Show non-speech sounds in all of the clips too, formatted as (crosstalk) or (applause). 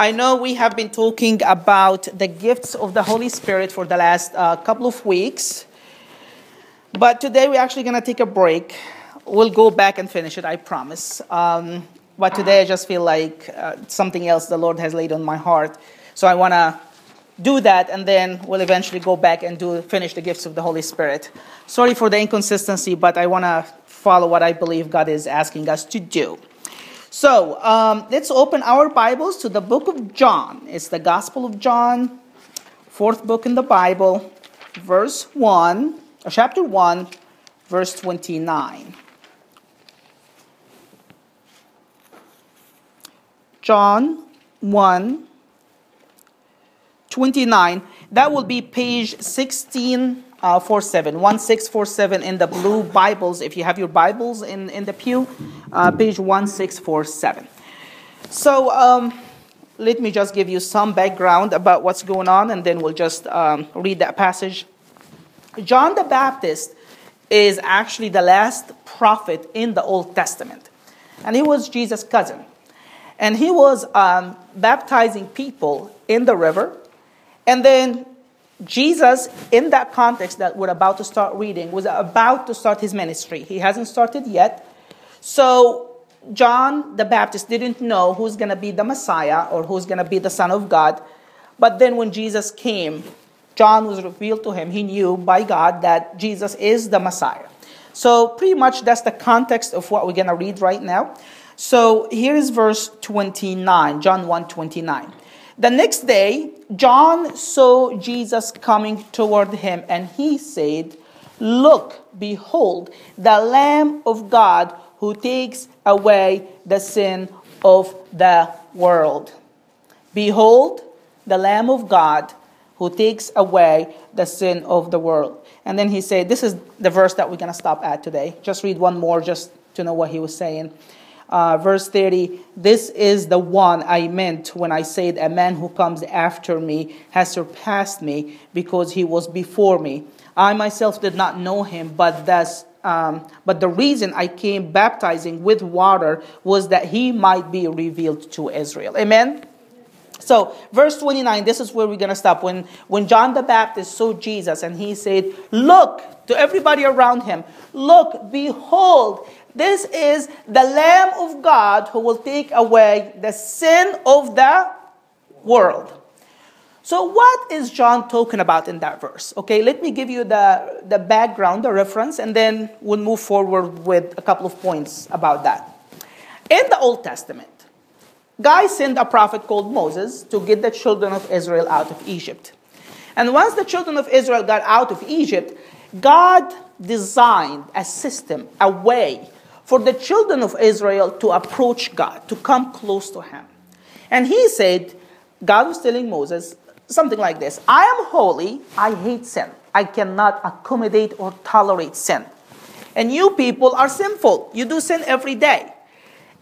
I know we have been talking about the gifts of the Holy Spirit for the last uh, couple of weeks, but today we're actually going to take a break. We'll go back and finish it, I promise. Um, but today I just feel like uh, something else the Lord has laid on my heart. So I want to do that, and then we'll eventually go back and do finish the gifts of the Holy Spirit. Sorry for the inconsistency, but I want to follow what I believe God is asking us to do. So um, let's open our Bibles to the book of John. It's the Gospel of John, fourth book in the Bible, verse 1, or chapter 1, verse 29. John 1, 29. That will be page 16 uh, 47, 1647 in the blue Bibles. If you have your Bibles in, in the pew, uh, page 1647. So um, let me just give you some background about what's going on, and then we'll just um, read that passage. John the Baptist is actually the last prophet in the Old Testament, and he was Jesus' cousin. And he was um, baptizing people in the river, and then Jesus, in that context that we're about to start reading, was about to start his ministry. He hasn't started yet. So, John the Baptist didn't know who's going to be the Messiah or who's going to be the Son of God. But then, when Jesus came, John was revealed to him. He knew by God that Jesus is the Messiah. So, pretty much that's the context of what we're going to read right now. So, here is verse 29, John 1 29. The next day, John saw Jesus coming toward him, and he said, Look, behold, the Lamb of God who takes away the sin of the world. Behold, the Lamb of God who takes away the sin of the world. And then he said, This is the verse that we're going to stop at today. Just read one more just to know what he was saying uh, verse 30 this is the one i meant when i said a man who comes after me has surpassed me because he was before me. I myself did not know him but thus um, but the reason i came baptizing with water was that he might be revealed to israel. Amen? So, verse 29, this is where we're going to stop. When, when John the Baptist saw Jesus and he said, Look to everybody around him, look, behold, this is the Lamb of God who will take away the sin of the world. So, what is John talking about in that verse? Okay, let me give you the, the background, the reference, and then we'll move forward with a couple of points about that. In the Old Testament, God sent a prophet called Moses to get the children of Israel out of Egypt. And once the children of Israel got out of Egypt, God designed a system, a way for the children of Israel to approach God, to come close to Him. And He said, God was telling Moses something like this I am holy, I hate sin. I cannot accommodate or tolerate sin. And you people are sinful. You do sin every day.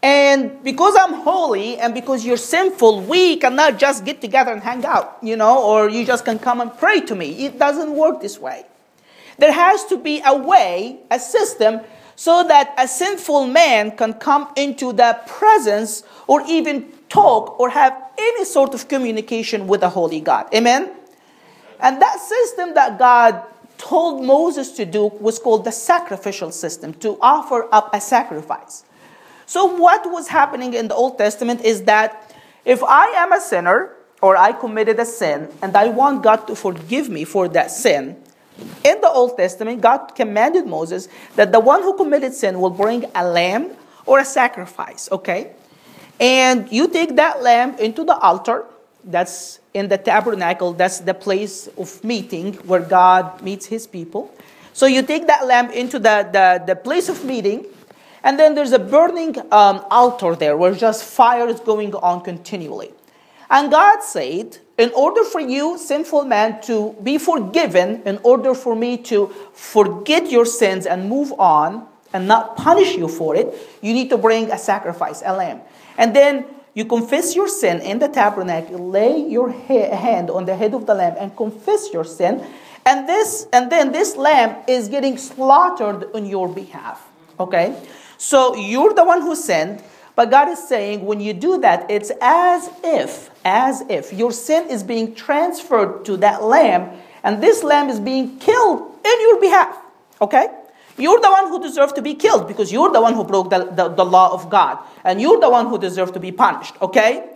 And because I'm holy and because you're sinful, we cannot just get together and hang out, you know, or you just can come and pray to me. It doesn't work this way. There has to be a way, a system so that a sinful man can come into the presence or even talk or have any sort of communication with the holy God. Amen? And that system that God told Moses to do was called the sacrificial system, to offer up a sacrifice. So, what was happening in the Old Testament is that if I am a sinner or I committed a sin and I want God to forgive me for that sin, in the Old Testament, God commanded Moses that the one who committed sin will bring a lamb or a sacrifice, okay? And you take that lamb into the altar, that's in the tabernacle, that's the place of meeting where God meets his people. So you take that lamb into the, the, the place of meeting, and then there's a burning um, altar there where just fire is going on continually. And God said, in order for you, sinful man, to be forgiven, in order for me to forget your sins and move on and not punish you for it, you need to bring a sacrifice, a lamb. And then you confess your sin in the tabernacle, lay your hand on the head of the lamb and confess your sin. And this and then this lamb is getting slaughtered on your behalf. Okay? So you're the one who sinned, But God is saying when you do that, it's as if, as if your sin is being transferred to that lamb, and this lamb is being killed in your behalf. Okay? You're the one who deserves to be killed because you're the one who broke the, the, the law of God. And you're the one who deserves to be punished. Okay?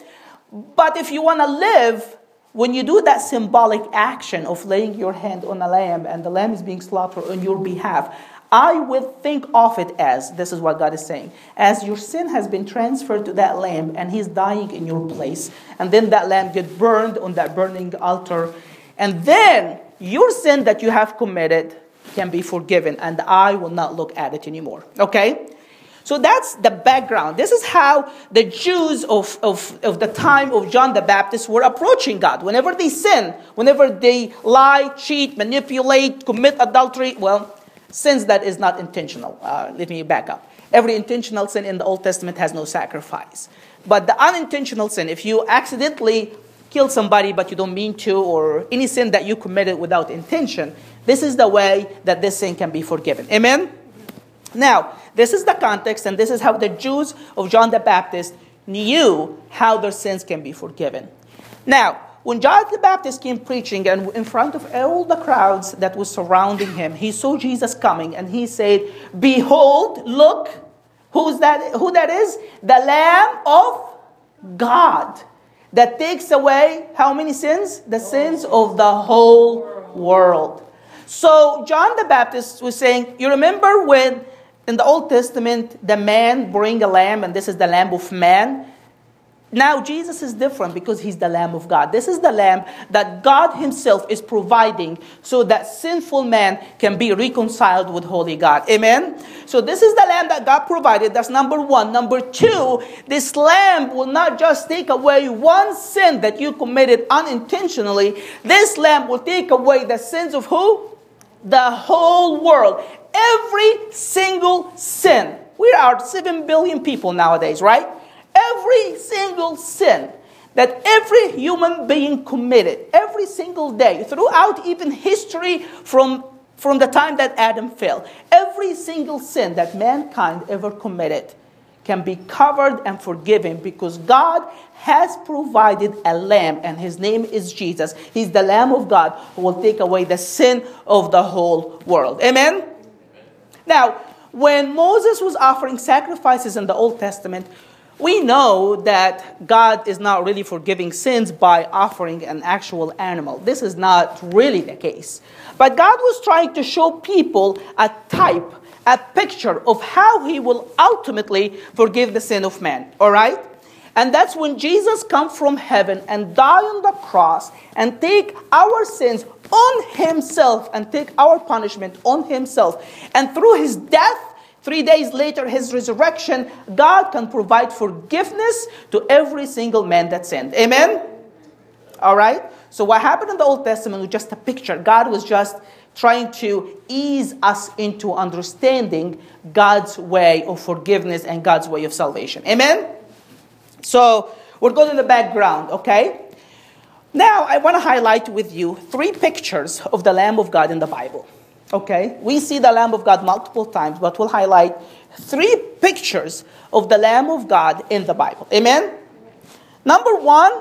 But if you want to live, when you do that symbolic action of laying your hand on a lamb and the lamb is being slaughtered on your behalf, I will think of it as this is what God is saying as your sin has been transferred to that lamb and he's dying in your place. And then that lamb gets burned on that burning altar. And then your sin that you have committed can be forgiven, and I will not look at it anymore. Okay? So that's the background. This is how the Jews of, of, of the time of John the Baptist were approaching God. Whenever they sin, whenever they lie, cheat, manipulate, commit adultery, well, sins that is not intentional. Uh, let me back up. Every intentional sin in the Old Testament has no sacrifice. But the unintentional sin, if you accidentally kill somebody but you don't mean to, or any sin that you committed without intention, this is the way that this sin can be forgiven. Amen? Now, this is the context, and this is how the Jews of John the Baptist knew how their sins can be forgiven. Now, when John the Baptist came preaching and in front of all the crowds that was surrounding him, he saw Jesus coming and he said, Behold, look, who's that, who that is? The Lamb of God that takes away how many sins? The sins of the whole world. So John the Baptist was saying, You remember when in the Old Testament the man bring a lamb, and this is the lamb of man? Now, Jesus is different because he's the Lamb of God. This is the Lamb that God Himself is providing so that sinful man can be reconciled with Holy God. Amen? So, this is the Lamb that God provided. That's number one. Number two, this Lamb will not just take away one sin that you committed unintentionally, this Lamb will take away the sins of who? The whole world. Every single sin. We are 7 billion people nowadays, right? Every single sin that every human being committed every single day throughout even history from, from the time that Adam fell. Every single sin that mankind ever committed can be covered and forgiven because God has provided a lamb, and his name is Jesus. He's the Lamb of God who will take away the sin of the whole world. Amen? Now, when Moses was offering sacrifices in the Old Testament, we know that God is not really forgiving sins by offering an actual animal. This is not really the case. But God was trying to show people a type, a picture of how He will ultimately forgive the sin of man. All right? And that's when Jesus comes from heaven and die on the cross and take our sins on himself and take our punishment on himself. And through his death Three days later, his resurrection, God can provide forgiveness to every single man that sinned. Amen? All right? So, what happened in the Old Testament was just a picture. God was just trying to ease us into understanding God's way of forgiveness and God's way of salvation. Amen? So, we're going in the background, okay? Now, I want to highlight with you three pictures of the Lamb of God in the Bible. Okay? We see the Lamb of God multiple times, but we'll highlight three pictures of the Lamb of God in the Bible. Amen? Number one,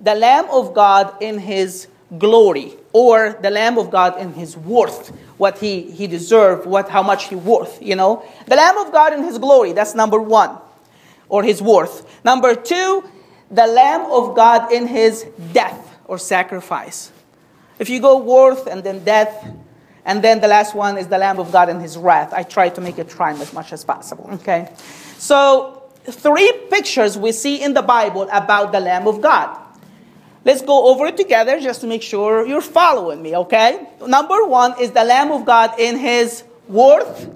the Lamb of God in his glory, or the Lamb of God in his worth, what he, he deserved, what, how much he worth, you know? The Lamb of God in his glory, that's number one, or his worth. Number two, the Lamb of God in his death or sacrifice. If you go worth and then death, and then the last one is the Lamb of God and his wrath. I try to make it rhyme as much as possible. Okay? So, three pictures we see in the Bible about the Lamb of God. Let's go over it together just to make sure you're following me, okay? Number one is the Lamb of God in his worth.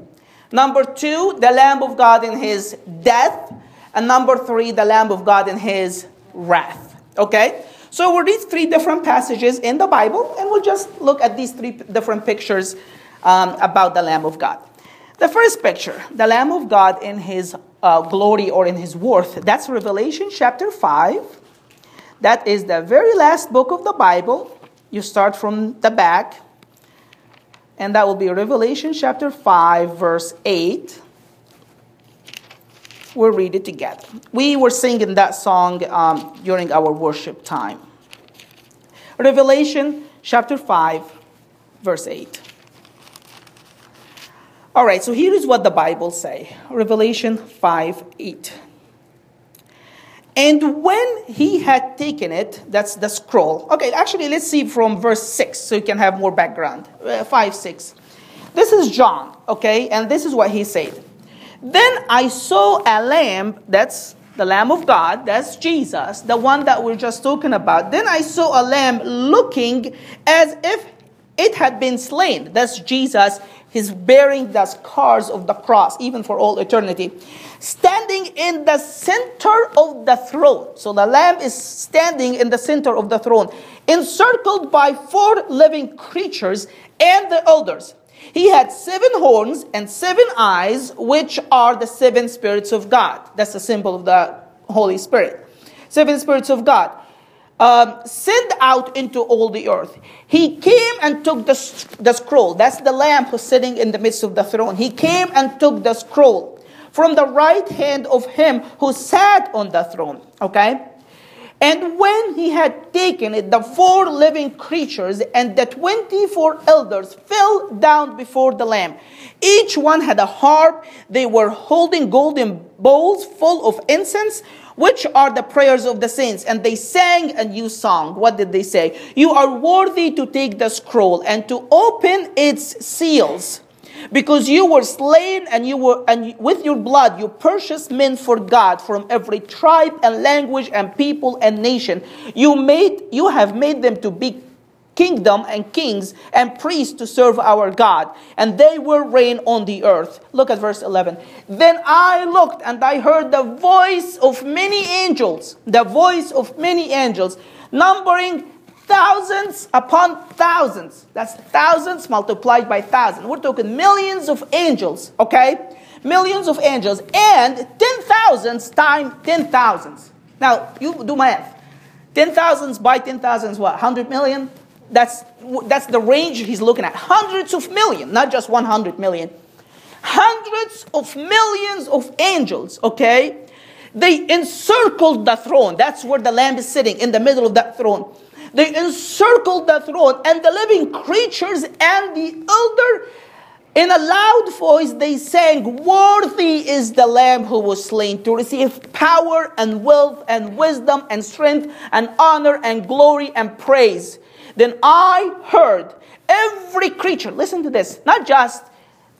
Number two, the Lamb of God in his death. And number three, the Lamb of God in his wrath. Okay? So we'll read three different passages in the Bible, and we'll just look at these three different pictures um, about the Lamb of God. The first picture, the Lamb of God in his uh, glory or in his worth, that's Revelation chapter 5. That is the very last book of the Bible. You start from the back, and that will be Revelation chapter 5, verse 8. We'll read it together. We were singing that song um, during our worship time. Revelation chapter 5, verse 8. All right, so here is what the Bible say. Revelation 5, 8. And when he had taken it, that's the scroll. Okay, actually, let's see from verse 6 so you can have more background. Uh, 5, 6. This is John, okay, and this is what he said. Then I saw a lamb, that's the Lamb of God, that's Jesus, the one that we're just talking about. Then I saw a lamb looking as if it had been slain. That's Jesus. He's bearing the scars of the cross, even for all eternity. Standing in the center of the throne. So the Lamb is standing in the center of the throne, encircled by four living creatures and the elders. He had seven horns and seven eyes, which are the seven spirits of God. That's the symbol of the Holy Spirit. Seven spirits of God. Um, sent out into all the earth. He came and took the, the scroll. That's the lamb who's sitting in the midst of the throne. He came and took the scroll from the right hand of him who sat on the throne. Okay? And when he had taken it, the four living creatures and the 24 elders fell down before the Lamb. Each one had a harp. They were holding golden bowls full of incense, which are the prayers of the saints. And they sang a new song. What did they say? You are worthy to take the scroll and to open its seals because you were slain and you were and with your blood you purchased men for God from every tribe and language and people and nation. You made you have made them to be kingdom and kings and priests to serve our God. And they will reign on the earth. Look at verse 11 then I looked and I heard the voice of many angels the voice of many angels numbering thousands upon thousands. That's thousands multiplied by thousands. We're talking millions of angels, okay? Millions of angels and ten thousands times ten thousands. Now, you do math. Ten thousands by ten thousands, what? Hundred million? That's that's the range he's looking at. Hundreds of million, not just one hundred million. Hundreds of millions of angels, okay? They encircled the throne. That's where the Lamb is sitting in the middle of that throne. They encircled the throne, and the living creatures and the elder, in a loud voice, they sang, Worthy is the Lamb who was slain to receive power and wealth and wisdom and strength and honor and glory and praise. Then I heard every creature, listen to this, not just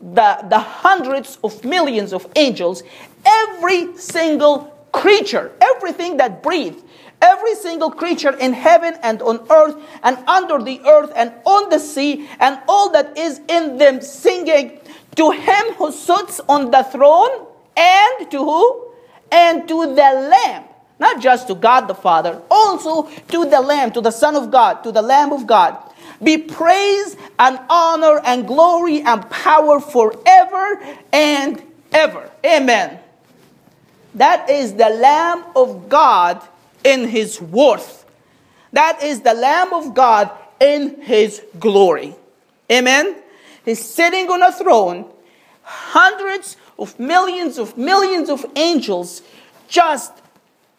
the, the hundreds of millions of angels, every single creature, everything that breathes, every single creature in heaven and on earth and under the earth and on the sea and all that is in them singing to him who sits on the throne and to who? And to the Lamb. Not just to God the Father, also to the Lamb, to the Son of God, to the Lamb of God. Be praise and honor and glory and power forever and ever. Amen. That is the Lamb of God in his worth. That is the Lamb of God in his glory. Amen. He's sitting on a throne, hundreds of millions of millions of angels just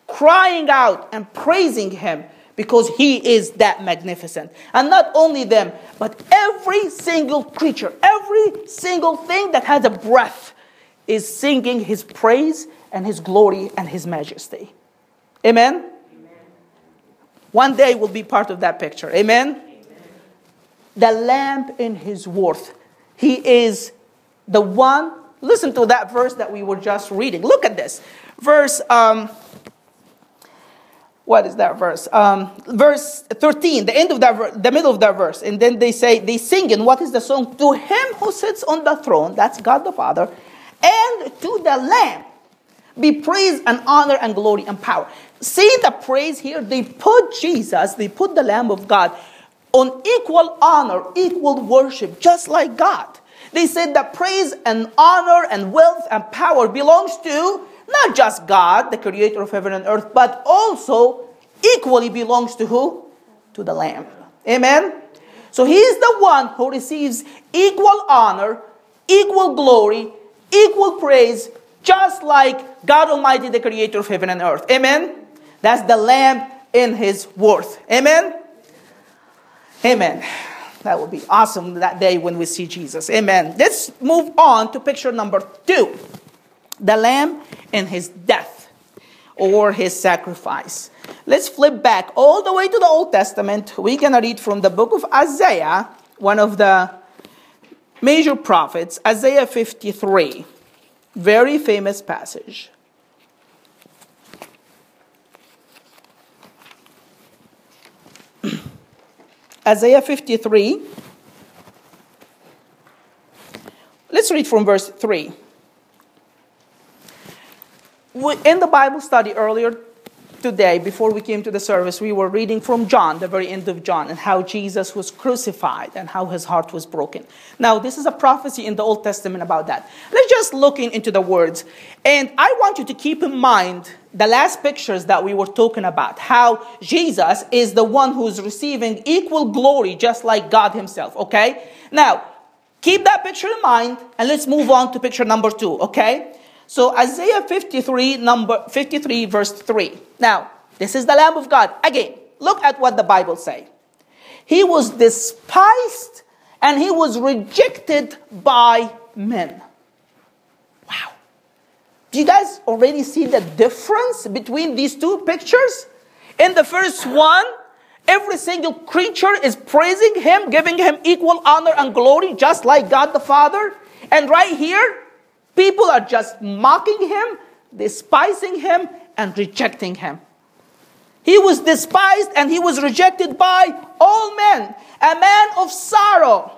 crying out and praising him because he is that magnificent. And not only them, but every single creature, every single thing that has a breath is singing his praise and his glory and his majesty. Amen? One day will be part of that picture. Amen? Amen? The lamb in his worth. He is the one. Listen to that verse that we were just reading. Look at this. Verse, um, what is that verse? Um, verse 13, the end of that, ver- the middle of that verse. And then they say, they sing, and what is the song? To him who sits on the throne, that's God the Father, and to the Lamb be praise and honor and glory and power. See the praise here? They put Jesus, they put the Lamb of God on equal honor, equal worship, just like God. They said that praise and honor and wealth and power belongs to not just God, the creator of heaven and earth, but also equally belongs to who? To the Lamb. Amen? So he is the one who receives equal honor, equal glory, equal praise, just like God Almighty, the creator of heaven and earth. Amen? That's the Lamb in his worth. Amen? Amen. That will be awesome that day when we see Jesus. Amen. Let's move on to picture number two the Lamb in his death or his sacrifice. Let's flip back all the way to the Old Testament. We're going to read from the book of Isaiah, one of the major prophets, Isaiah 53. Very famous passage. (clears throat) Isaiah 53. Let's read from verse 3. In the Bible study earlier today, before we came to the service, we were reading from John, the very end of John, and how Jesus was crucified and how his heart was broken. Now, this is a prophecy in the Old Testament about that. Let's just look into the words. And I want you to keep in mind the last pictures that we were talking about, how Jesus is the one who's receiving equal glory, just like God himself, okay? Now, keep that picture in mind, and let's move on to picture number two, okay? So Isaiah 53, number 53, verse 3. Now, this is the Lamb of God. Again, look at what the Bible say. He was despised and he was rejected by men. Wow. Do you guys already see the difference between these two pictures? In the first one, every single creature is praising him, giving him equal honor and glory, just like God the Father. And right here, People are just mocking him, despising him, and rejecting him. He was despised and he was rejected by all men, a man of sorrow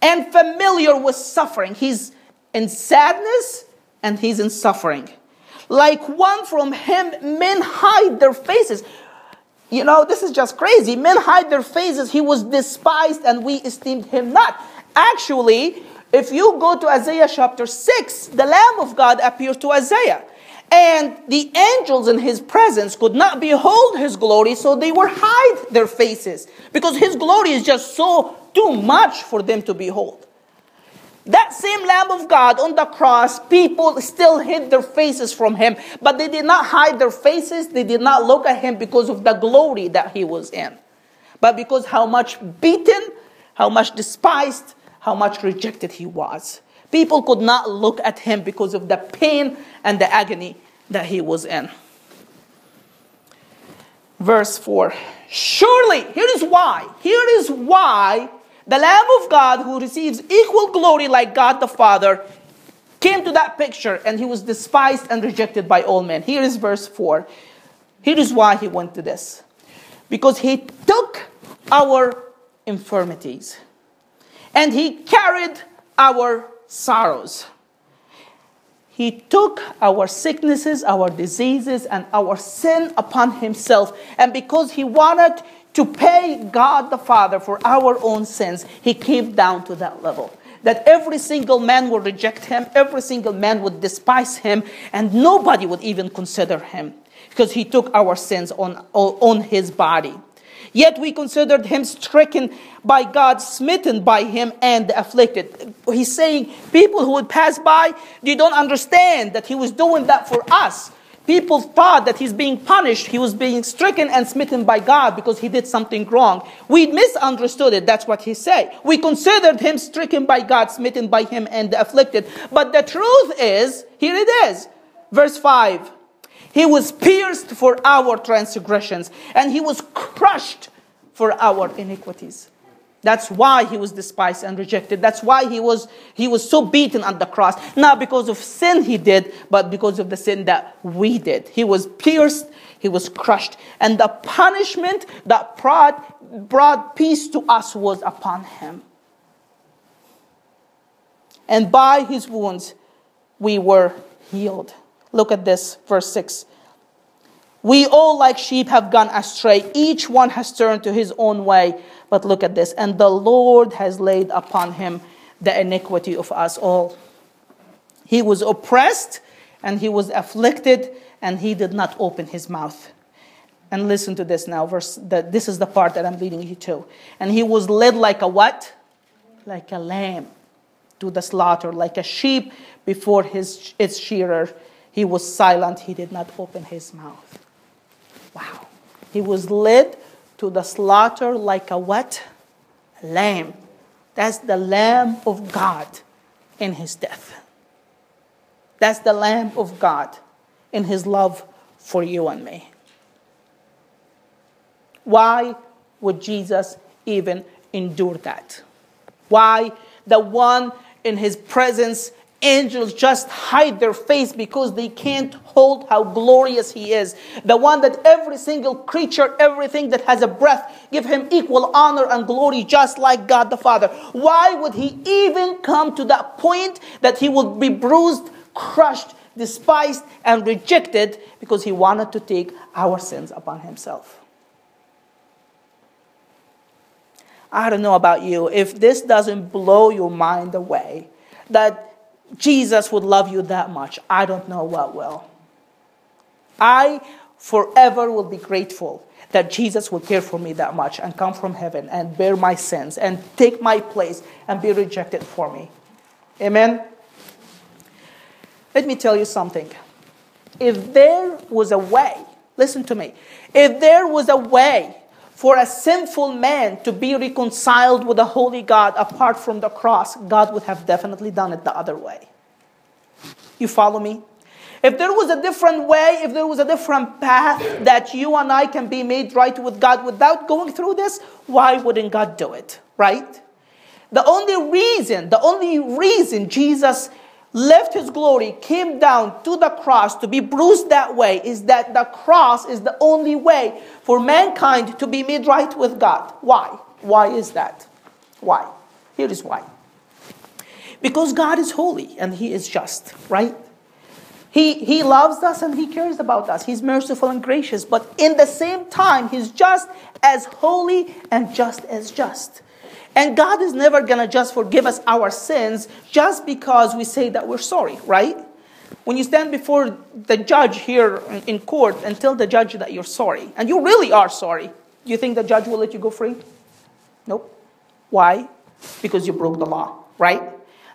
and familiar with suffering. He's in sadness and he's in suffering. Like one from him, men hide their faces. You know, this is just crazy. Men hide their faces. He was despised and we esteemed him not. Actually, if you go to Isaiah chapter 6, the Lamb of God appeared to Isaiah. And the angels in his presence could not behold his glory, so they were hide their faces. Because his glory is just so too much for them to behold. That same Lamb of God on the cross, people still hid their faces from him, but they did not hide their faces. They did not look at him because of the glory that he was in, but because how much beaten, how much despised, how much rejected he was. People could not look at him because of the pain and the agony that he was in. Verse 4 Surely, here is why. Here is why the Lamb of God, who receives equal glory like God the Father, came to that picture and he was despised and rejected by all men. Here is verse 4. Here is why he went to this. Because he took our infirmities and he carried our sorrows. He took our sicknesses, our diseases, and our sin upon himself. And because he wanted to pay God the Father for our own sins, he came down to that level. That every single man would reject him, every single man would despise him, and nobody would even consider him because he took our sins on, on his body. Yet we considered him stricken by God, smitten by him, and afflicted. He's saying people who would pass by, they don't understand that he was doing that for us. People thought that he's being punished. He was being stricken and smitten by God because he did something wrong. We misunderstood it. That's what he said. We considered him stricken by God, smitten by him, and afflicted. But the truth is, here it is. Verse 5. He was pierced for our transgressions, and he was crushed for our iniquities. That's why he was despised and rejected. That's why he was, he was so beaten on the cross. Not because of sin he did, but because of the sin that we did. He was pierced, he was crushed. And the punishment that brought, brought peace to us was upon him. And by his wounds, we were healed. Look at this, verse 6. We all, like sheep, have gone astray. Each one has turned to his own way. But look at this. And the Lord has laid upon him the iniquity of us all. He was oppressed and he was afflicted, and he did not open his mouth. And listen to this now, verse. The, this is the part that I'm leading you to. And he was led like a what? Like a lamb to the slaughter, like a sheep before his, its shearer. He was silent, he did not open his mouth. Wow. He was led to the slaughter like a what? A lamb. That's the Lamb of God in his death. That's the Lamb of God in his love for you and me. Why would Jesus even endure that? Why the one in his presence angels just hide their face because they can't hold how glorious he is. The one that every single creature, everything that has a breath, give him equal honor and glory just like God the Father. Why would he even come to that point that he would be bruised, crushed, despised, and rejected because he wanted to take our sins upon himself? I don't know about you. If this doesn't blow your mind away, that Jesus would love you that much, I don't know what will. I forever will be grateful that Jesus will care for me that much and come from heaven and bear my sins and take my place and be rejected for me. Amen? Let me tell you something. If there was a way, listen to me, if there was a way for a sinful man to be reconciled with a holy God apart from the cross, God would have definitely done it the other way. You follow me? If there was a different way, if there was a different path that you and I can be made right with God without going through this, why wouldn't God do it? Right? The only reason, the only reason Jesus left his glory, came down to the cross to be bruised that way, is that the cross is the only way for mankind to be made right with God. Why? Why is that? Why? Here is why. Because God is holy and He is just, right? He, he loves us and He cares about us. He's merciful and gracious, but in the same time, He's just as holy and just as just. And God is never going to just forgive us our sins just because we say that we're sorry, right? When you stand before the judge here in court and tell the judge that you're sorry, and you really are sorry, do you think the judge will let you go free? Nope. Why? Because you broke the law, right?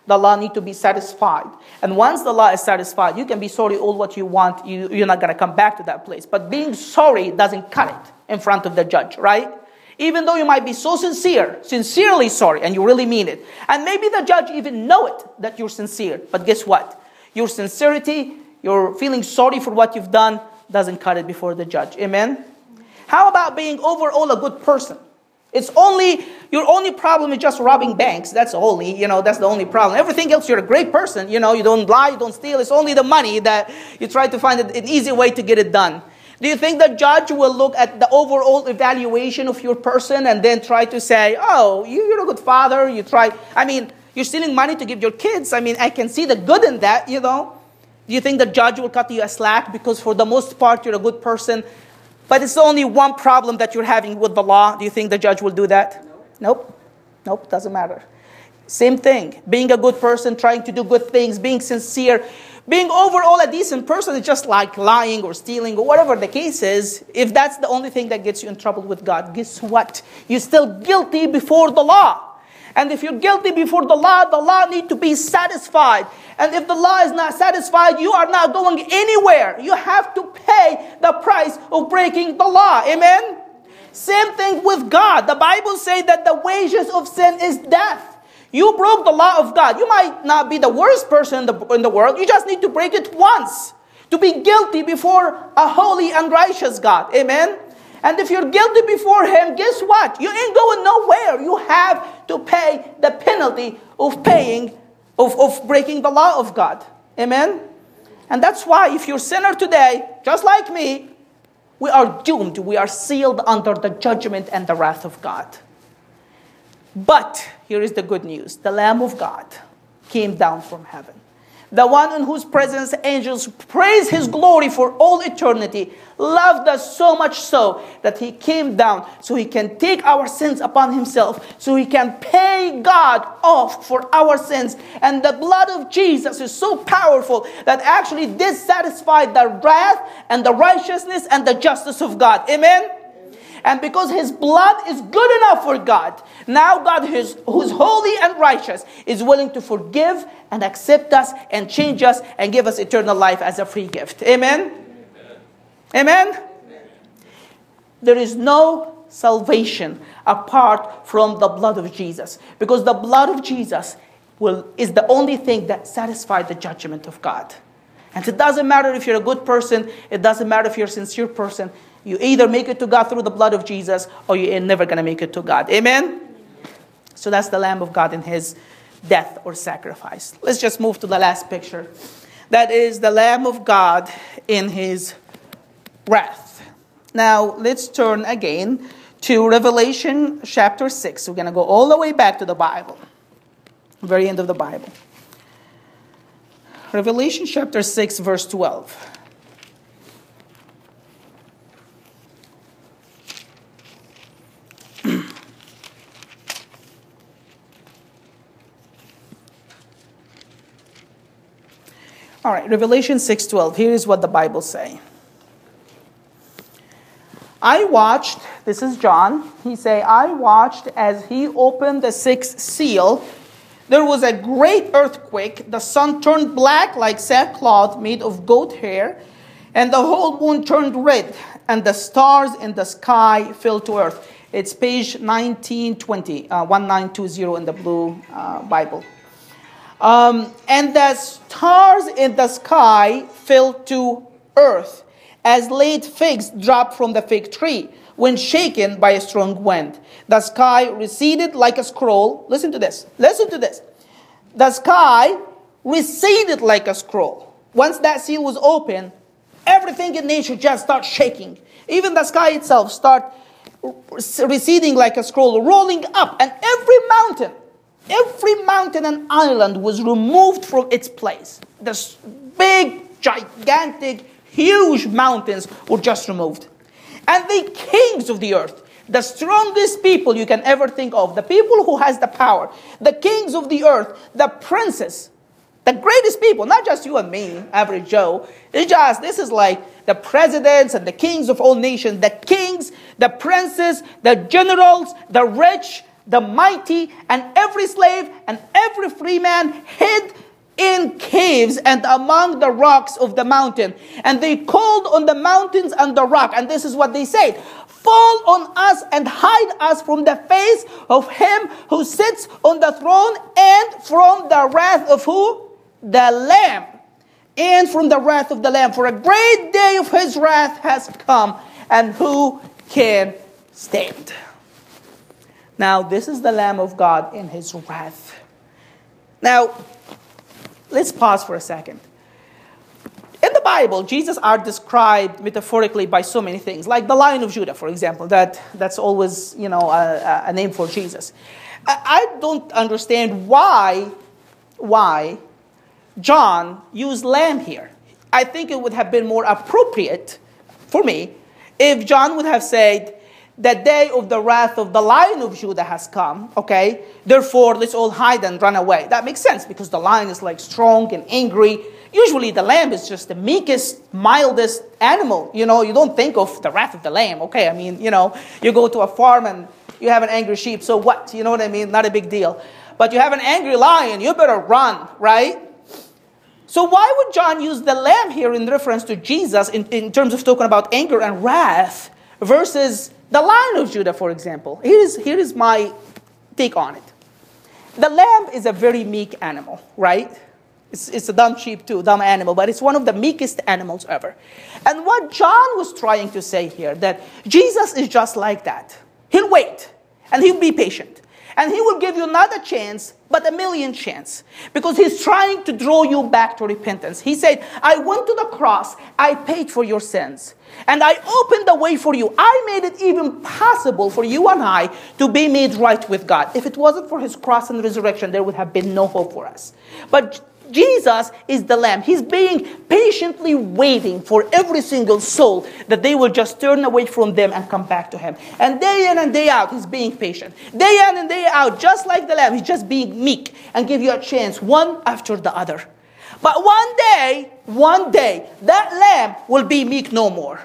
The law need to be satisfied. And once the law is satisfied, you can be sorry all what you want. You, you're not going to come back to that place. But being sorry doesn't cut it in front of the judge, right? Even though you might be so sincere, sincerely sorry, and you really mean it. And maybe the judge even know it that you're sincere. But guess what? Your sincerity, your feeling sorry for what you've done, doesn't cut it before the judge. Amen? How about being overall a good person? It's only, your only problem is just robbing banks. That's only, you know, that's the only problem. Everything else, you're a great person. You know, you don't lie, you don't steal. It's only the money that you try to find an easy way to get it done. Do you think the judge will look at the overall evaluation of your person and then try to say, oh, you're a good father, you try, I mean, you're stealing money to give your kids. I mean, I can see the good in that, you know. Do you think the judge will cut you a slack because for the most part you're a good person? But it's only one problem that you're having with the law. Do you think the judge will do that? No. Nope. Nope, doesn't matter. Same thing. Being a good person, trying to do good things, being sincere. Being overall a decent person is just like lying or stealing or whatever the case is. If that's the only thing that gets you in trouble with God, guess what? You're still guilty before the law. And if you're guilty before the law, the law need to be satisfied. And if the law is not satisfied, you are not going anywhere. You have to pay the price of breaking the law. Amen? Same thing with God. The Bible says that the wages of sin is death. You broke the law of God. You might not be the worst person in the, in the world. You just need to break it once to be guilty before a holy and righteous God. Amen? And if you're guilty before Him, guess what? You ain't going nowhere. You have to pay the penalty of paying, of, of breaking the law of God. Amen? And that's why if you're sinner today, just like me, we are doomed. We are sealed under the judgment and the wrath of God. But here is the good news the Lamb of God came down from heaven. The one in whose presence angels praise his glory for all eternity, loved us so much so that he came down so he can take our sins upon himself, so he can pay God off for our sins. And the blood of Jesus is so powerful that actually did satisfy the wrath and the righteousness and the justice of God. Amen? And because his blood is good enough for God, now God, who's, who's holy and righteous, is willing to forgive and accept us and change us and give us eternal life as a free gift. Amen? Amen? Amen? There is no salvation apart from the blood of Jesus. Because the blood of Jesus will, is the only thing that satisfies the judgment of God. And it doesn't matter if you're a good person, it doesn't matter if you're a sincere person. You either make it to God through the blood of Jesus or you're never going to make it to God. Amen? So that's the Lamb of God in his death or sacrifice. Let's just move to the last picture. That is the Lamb of God in his wrath. Now, let's turn again to Revelation chapter 6. We're going to go all the way back to the Bible, very end of the Bible. Revelation chapter 6, verse 12. All right, Revelation 6:12. Here is what the Bible say. I watched, this is John. He say, I watched as he opened the sixth seal there was a great earthquake. The sun turned black like sackcloth made of goat hair, and the whole moon turned red, and the stars in the sky fell to earth. It's page 1920, uh, 1920 in the blue uh, Bible. Um, and the stars in the sky fell to earth as late figs drop from the fig tree when shaken by a strong wind. The sky receded like a scroll. Listen to this. Listen to this. The sky receded like a scroll. Once that seal was open, everything in nature just starts shaking. Even the sky itself start receding like a scroll, rolling up, and every mountain, every mountain and island was removed from its place. The big, gigantic, huge mountains were just removed and the kings of the earth the strongest people you can ever think of the people who has the power the kings of the earth the princes the greatest people not just you and me average joe it's just this is like the presidents and the kings of all nations the kings the princes the generals the rich the mighty and every slave and every free man hid in caves and among the rocks of the mountain. And they called on the mountains and the rock. And this is what they said Fall on us and hide us from the face of him who sits on the throne and from the wrath of who? The Lamb. And from the wrath of the Lamb. For a great day of his wrath has come. And who can stand? Now, this is the Lamb of God in his wrath. Now, Let's pause for a second. In the Bible, Jesus are described metaphorically by so many things, like the Lion of Judah, for example. That, that's always, you know, a, a name for Jesus. I, I don't understand why, why John used lamb here. I think it would have been more appropriate for me if John would have said, the day of the wrath of the lion of Judah has come, okay? Therefore, let's all hide and run away. That makes sense because the lion is like strong and angry. Usually, the lamb is just the meekest, mildest animal. You know, you don't think of the wrath of the lamb, okay? I mean, you know, you go to a farm and you have an angry sheep, so what? You know what I mean? Not a big deal. But you have an angry lion, you better run, right? So, why would John use the lamb here in reference to Jesus in, in terms of talking about anger and wrath versus the Lion of Judah, for example, here is, here is my take on it. The lamb is a very meek animal, right? It's, it's a dumb sheep too, dumb animal, but it's one of the meekest animals ever. And what John was trying to say here, that Jesus is just like that. He'll wait, and he'll be patient. And he will give you not a chance, but a million chance. Because he's trying to draw you back to repentance. He said, I went to the cross, I paid for your sins. And I opened the way for you. I made it even possible for you and I to be made right with God. If it wasn't for his cross and resurrection, there would have been no hope for us. But Jesus is the Lamb. He's being patiently waiting for every single soul that they will just turn away from them and come back to Him. And day in and day out, He's being patient. Day in and day out, just like the Lamb, He's just being meek and give you a chance one after the other. But one day, one day, that lamb will be meek no more.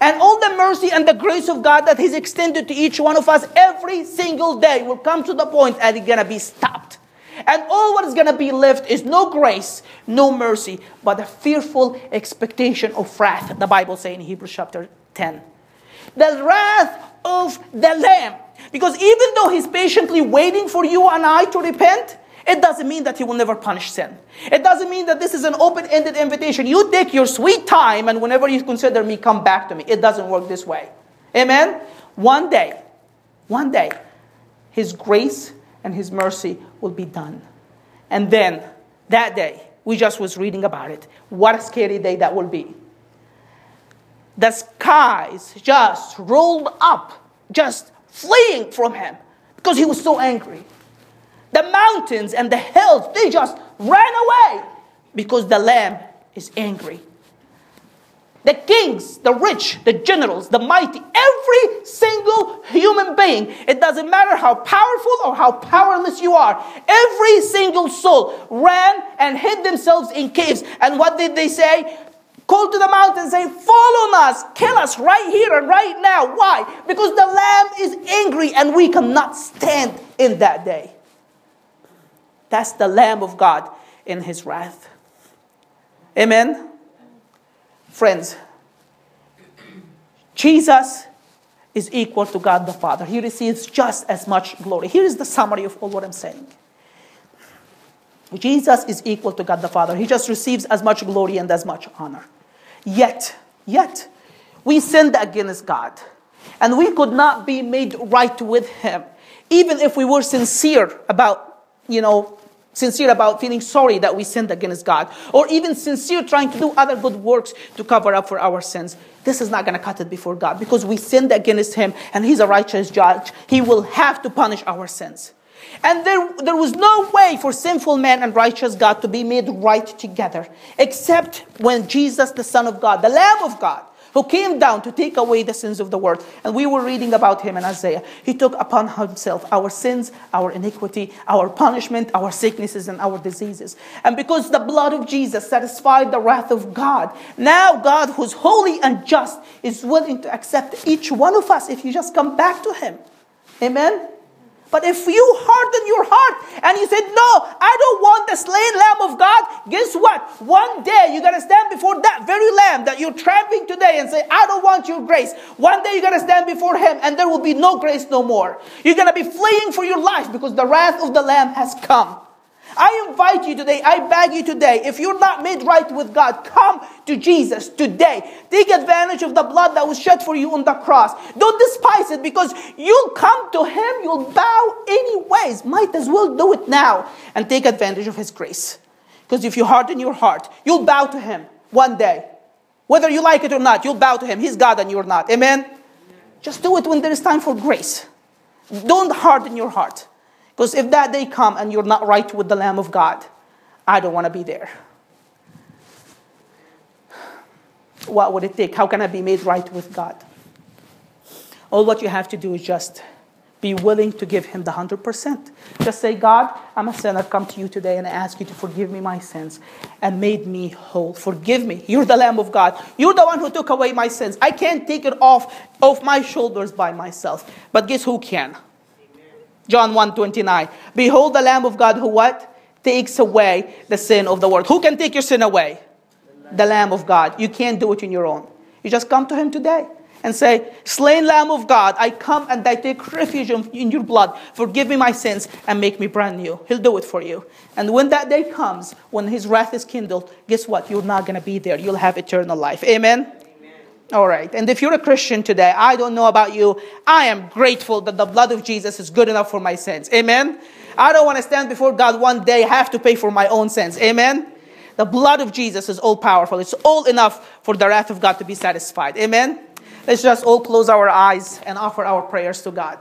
And all the mercy and the grace of God that He's extended to each one of us every single day will come to the point and it's gonna be stopped. And all what is gonna be left is no grace, no mercy, but a fearful expectation of wrath. The Bible says in Hebrews chapter 10. The wrath of the Lamb. Because even though He's patiently waiting for you and I to repent, it doesn't mean that he will never punish sin. It doesn't mean that this is an open ended invitation. You take your sweet time, and whenever you consider me, come back to me. It doesn't work this way. Amen? One day, one day, his grace and his mercy will be done. And then, that day, we just was reading about it. What a scary day that will be. The skies just rolled up, just fleeing from him because he was so angry. The mountains and the hills, they just ran away because the Lamb is angry. The kings, the rich, the generals, the mighty, every single human being, it doesn't matter how powerful or how powerless you are, every single soul ran and hid themselves in caves. And what did they say? Call to the mountain, say, on us, kill us right here and right now. Why? Because the Lamb is angry and we cannot stand in that day. That's the Lamb of God in his wrath. Amen? Friends, Jesus is equal to God the Father. He receives just as much glory. Here is the summary of all what I'm saying. Jesus is equal to God the Father. He just receives as much glory and as much honor. Yet, yet, we sinned against God. And we could not be made right with Him. Even if we were sincere about, you know, sincere about feeling sorry that we sinned against God, or even sincere trying to do other good works to cover up for our sins, this is not going to cut it before God because we sinned against Him and He's a righteous judge. He will have to punish our sins. And there, there was no way for sinful man and righteous God to be made right together except when Jesus, the Son of God, the Lamb of God, who came down to take away the sins of the world. And we were reading about him in Isaiah. He took upon himself our sins, our iniquity, our punishment, our sicknesses, and our diseases. And because the blood of Jesus satisfied the wrath of God, now God, who's holy and just, is willing to accept each one of us if you just come back to him. Amen? But if you harden your heart and you said, No, I don't want the slain lamb of God, guess what? One day you're going to stand before that very lamb that you're trampling today and say, I don't want your grace. One day you're going to stand before him and there will be no grace no more. You're going to be fleeing for your life because the wrath of the lamb has come. I invite you today, I beg you today, if you're not made right with God, come to Jesus today. Take advantage of the blood that was shed for you on the cross. Don't despise it because you'll come to Him, you'll bow anyways. Might as well do it now and take advantage of His grace. Because if you harden your heart, you'll bow to Him one day. Whether you like it or not, you'll bow to Him. He's God and you're not. Amen? Just do it when there is time for grace. Don't harden your heart. Because if that day come and you're not right with the Lamb of God, I don't want to be there. What would it take? How can I be made right with God? All what you have to do is just be willing to give Him the 100%. Just say, God, I'm a sinner. Come to you today and I ask you to forgive me my sins and made me whole. Forgive me. You're the Lamb of God. You're the one who took away my sins. I can't take it off of my shoulders by myself. But guess who can? John 1:29. Behold the Lamb of God who what? Takes away the sin of the world. Who can take your sin away? The Lamb of God. You can't do it on your own. You just come to him today and say, Slain Lamb of God, I come and I take refuge in your blood. Forgive me my sins and make me brand new. He'll do it for you. And when that day comes, when his wrath is kindled, guess what? You're not going to be there. You'll have eternal life. Amen? All right. And if you're a Christian today, I don't know about you. I am grateful that the blood of Jesus is good enough for my sins. Amen. I don't want to stand before God one day, have to pay for my own sins. Amen. The blood of Jesus is all powerful. It's all enough for the wrath of God to be satisfied. Amen. Let's just all close our eyes and offer our prayers to God.